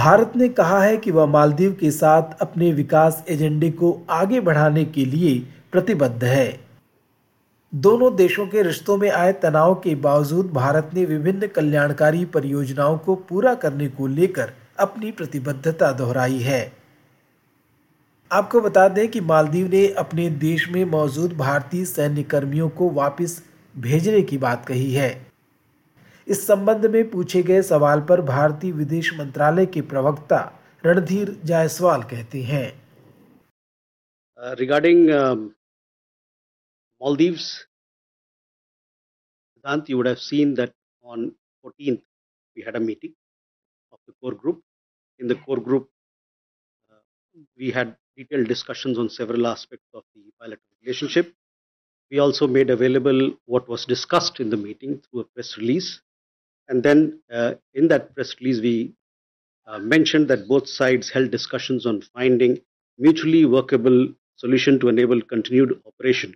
भारत ने कहा है कि वह मालदीव के साथ अपने विकास एजेंडे को आगे बढ़ाने के लिए प्रतिबद्ध है। दोनों देशों के रिश्तों में आए तनाव के बावजूद भारत ने विभिन्न कल्याणकारी परियोजनाओं को पूरा करने को लेकर अपनी प्रतिबद्धता दोहराई है। आपको बता दें कि मालदीव ने अपने देश में मौजूद भारतीय सैन्य कर्मियों को वापस भेजने की बात कही है। इस संबंध में पूछे गए सवाल पर भारतीय विदेश मंत्रालय के प्रवक्ता रणधीर जायसवाल कहते हैं। Regarding Maldives Siddhant you have seen that on fourteen we had a meeting of the core group in the core group we had detail discussions on several aspects of the relationship we also made available what was discussed in the meeting through a press release And then uh, in that press release, we uh, mentioned that both sides held discussions on finding mutually workable solution to enable continued operation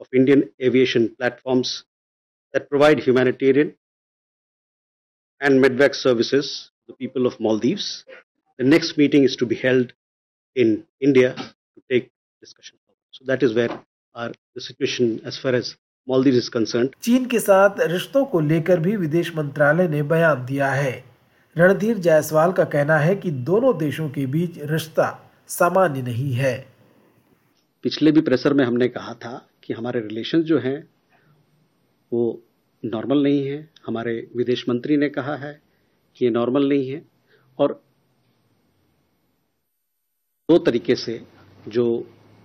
of Indian aviation platforms that provide humanitarian and medvac services to the people of Maldives. The next meeting is to be held in India to take discussion. So that is where our the situation as far as Maldives is concern चीन के साथ रिश्तों को लेकर भी विदेश मंत्रालय ने बयान दिया है। रणधीर जायसवाल का कहना है कि दोनों देशों के बीच रिश्ता सामान्य नहीं है। पिछले भी प्रेशर में हमने कहा था कि हमारे रिलेशन जो हैं वो नॉर्मल नहीं है। हमारे विदेश मंत्री ने कहा है कि ये नॉर्मल नहीं है। और दो तरीके से जो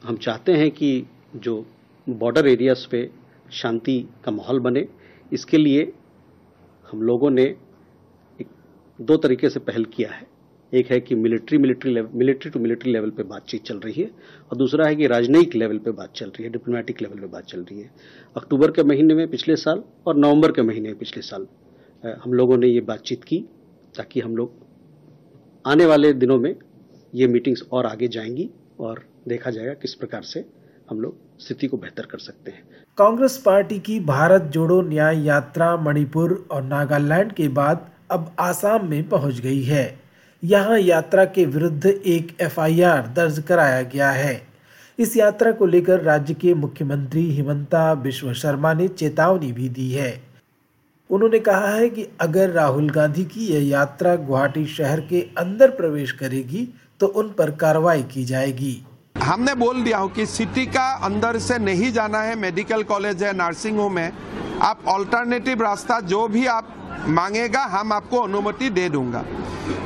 हम चाहते हैं कि जो बॉर्डर एरियाज़ पे शांति का माहौल बने। इसके लिए हम लोगों ने एक, दो तरीके से पहल किया है। एक है कि military military level military to military level पे बातचीत चल रही है और दूसरा है कि राजनयिक लेवल पे बात चल रही है, डिप्लोमेटिक लेवल पे बात चल रही है। अक्टूबर के महीने में पिछले साल और नवंबर के महीने में पिछले साल हम लोगों ने ये बातचीत की ताकि हम लोग आने वाले दिनों में ये मीटिंग्स और आगे जाएँगी और देखा जाएगा किस प्रकार से हम लोग स्थिति को बेहतर कर सकते हैं। कांग्रेस पार्टी की भारत जोड़ो न्याय यात्रा मणिपुर और नागालैंड के बाद अब आसाम में पहुँच गई है। यहाँ यात्रा के विरुद्ध एक एफआईआर दर्ज कराया गया है। इस यात्रा को लेकर राज्य के मुख्यमंत्री हिमंता बिश्व शर्मा ने चेतावनी भी दी है। उन्होंने कहा है कि अगर राहुल गांधी की यह यात्रा गुवाहाटी शहर के अंदर प्रवेश करेगी तो उन पर कार्रवाई की जाएगी। हमने बोल दिया हो कि सिटी का अंदर से नहीं जाना है, मेडिकल कॉलेज है, नर्सिंग होम है, आप ऑल्टरनेटिव रास्ता जो भी आप मांगेगा, हम आपको अनुमति दे दूँगा।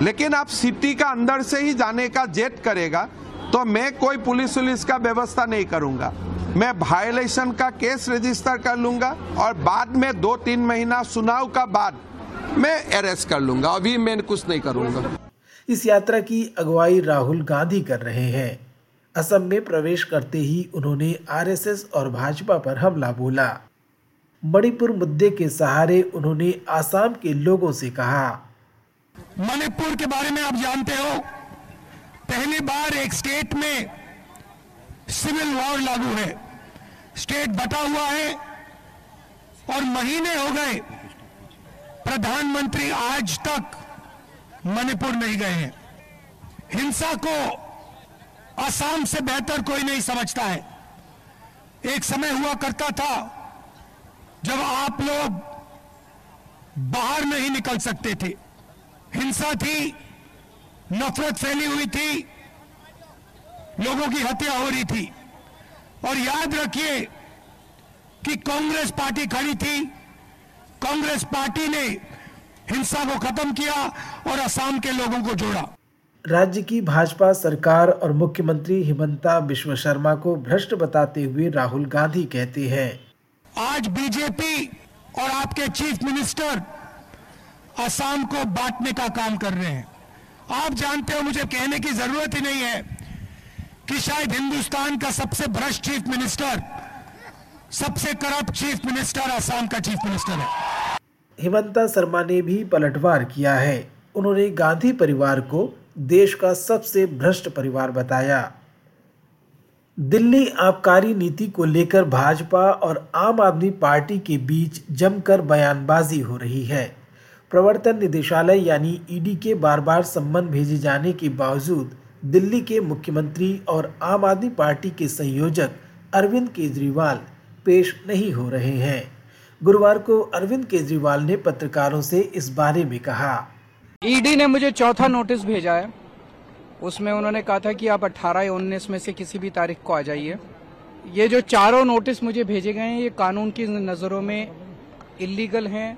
लेकिन आप सिटी का अंदर से ही जाने का जेट करेगा तो मैं कोई पुलिस उलिस का व्यवस्था नहीं करूँगा। मैं वायलेशन का केस रजिस्टर कर लूँगा और बाद में दो तीन महीना सुनाव का बाद मैं अरेस्ट कर लूँगा। अभी मैं कुछ नहीं करूँगा। इस यात्रा की अगुवाई राहुल गांधी कर रहे हैं। असम में प्रवेश करते ही उन्होंने आरएसएस और भाजपा पर हमला बोला। मणिपुर मुद्दे के सहारे उन्होंने आसाम के लोगों से कहा। मणिपुर के बारे में आप जानते हो, पहली बार एक स्टेट में सिविल वॉर लागू है। स्टेट बटा हुआ है और महीने हो गए, प्रधानमंत्री आज तक मणिपुर नहीं गए हैं। हिंसा को असम से बेहतर कोई नहीं समझता है। एक समय हुआ करता था जब आप लोग बाहर नहीं निकल सकते थे। हिंसा थी, नफरत फैली हुई थी, लोगों की हत्या हो रही थी। और याद रखिए कि कांग्रेस पार्टी खड़ी थी। कांग्रेस पार्टी ने हिंसा को खत्म किया और असम के लोगों को जोड़ा। राज्य की भाजपा सरकार और मुख्यमंत्री हिमंता बिश्व शर्मा को भ्रष्ट बताते हुए राहुल गांधी कहते हैं। आज बीजेपी और आपके चीफ मिनिस्टर असम को बांटने का काम कर रहे हैं। आप जानते हो मुझे कहने की ज़रूरत ही नहीं है कि शायद हिंदुस्तान का सबसे भ्रष्ट चीफ मिनिस्टर सबसे करप्ट चीफ मिनिस्टर असम का चीफ मिनिस्टर है। हिमंता शर्मा ने भी पलटवार किया है। उन्होंने गांधी परिवार को देश का सबसे भ्रष्ट परिवार बताया। दिल्ली आबकारी नीति को लेकर भाजपा और आम आदमी पार्टी के बीच जमकर बयानबाजी हो रही है। प्रवर्तन निदेशालय यानी ईडी के बार बार सम्मन भेजे जाने के बावजूद दिल्ली के मुख्यमंत्री और आम आदमी पार्टी के संयोजक अरविंद केजरीवाल पेश नहीं हो रहे हैं। गुरुवार को अरविंद केजरीवाल ने पत्रकारों से इस बारे में कहा। ईडी ने मुझे चौथा नोटिस भेजा है। उसमें उन्होंने कहा था कि आप 18 या 19 में से किसी भी तारीख को आ जाइए। ये जो चारों नोटिस मुझे भेजे गए हैं, ये कानून की नज़रों में इलीगल हैं,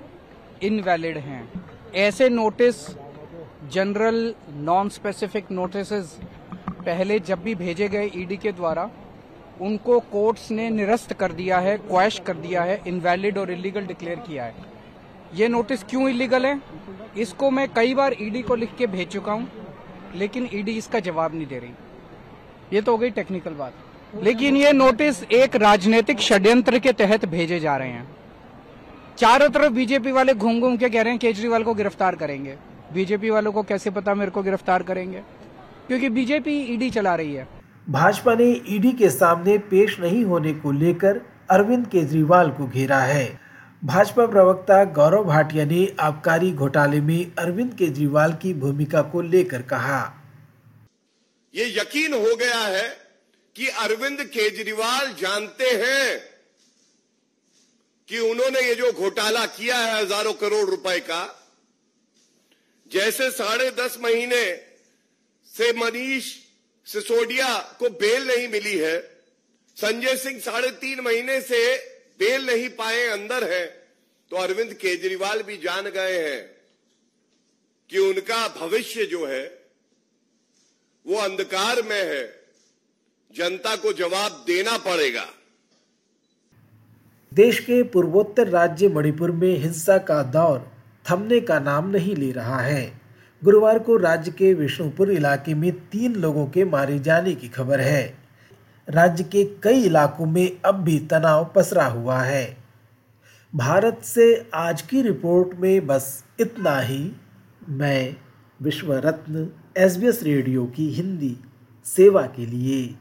इनवैलिड हैं। ऐसे notice, general non specific notice पहले जब भी भेजे गए ईडी के द्वारा, उनको कोर्ट्स ने निरस्त कर दिया है, क्वैश कर दिया है, इनवैलिड और इलीगल डिक्लेयर किया है। ये नोटिस क्यों इलीगल है? इसको मैं कई बार ईडी को लिख के भेज चुका हूँ, लेकिन ईडी इसका जवाब नहीं दे रही। ये तो हो गई टेक्निकल बात। लेकिन ये नोटिस एक राजनीतिक षड्यंत्र के तहत भेजे जा रहे हैं। चारों तरफ़ बीजेपी वाले घूम घूम के कह रहे हैं केजरीवाल को गिरफ़्तार करेंगे। बीजेपी वालों को कैसे पता मेरे को गिरफ़्तार करेंगे? क्योंकि बीजेपी ईडी चला रही है। भाजपा ने ईडी के सामने पेश नहीं होने को लेकर अरविंद केजरीवाल को घेरा है। भाजपा प्रवक्ता गौरव भाटिया ने आबकारी घोटाले में अरविंद केजरीवाल की भूमिका को लेकर कहा। ये यकीन हो गया है कि अरविंद केजरीवाल जानते हैं कि उन्होंने ये जो घोटाला किया है हज़ारों करोड़ रुपए का, जैसे साढ़े दस महीने से मनीष सिसोदिया को बेल नहीं मिली है, संजय सिंह साढ़े तीन महीने से बेल नहीं पाए अंदर है तो अरविंद केजरीवाल भी जान गए हैं कि उनका भविष्य जो है, वो अंधकार में है। जनता को जवाब देना पड़ेगा। देश के पूर्वोत्तर राज्य मणिपुर में हिंसा का दौर थमने का नाम नहीं ले रहा है। गुरुवार को राज्य के विष्णुपुर इलाके में तीन लोगों के मारे जाने की खबर है। राज्य के कई इलाकों में अब भी तनाव पसरा हुआ है। भारत से आज की रिपोर्ट में बस इतना ही। मैं विश्व रत्न एसबीएस रेडियो की हिंदी सेवा के लिए।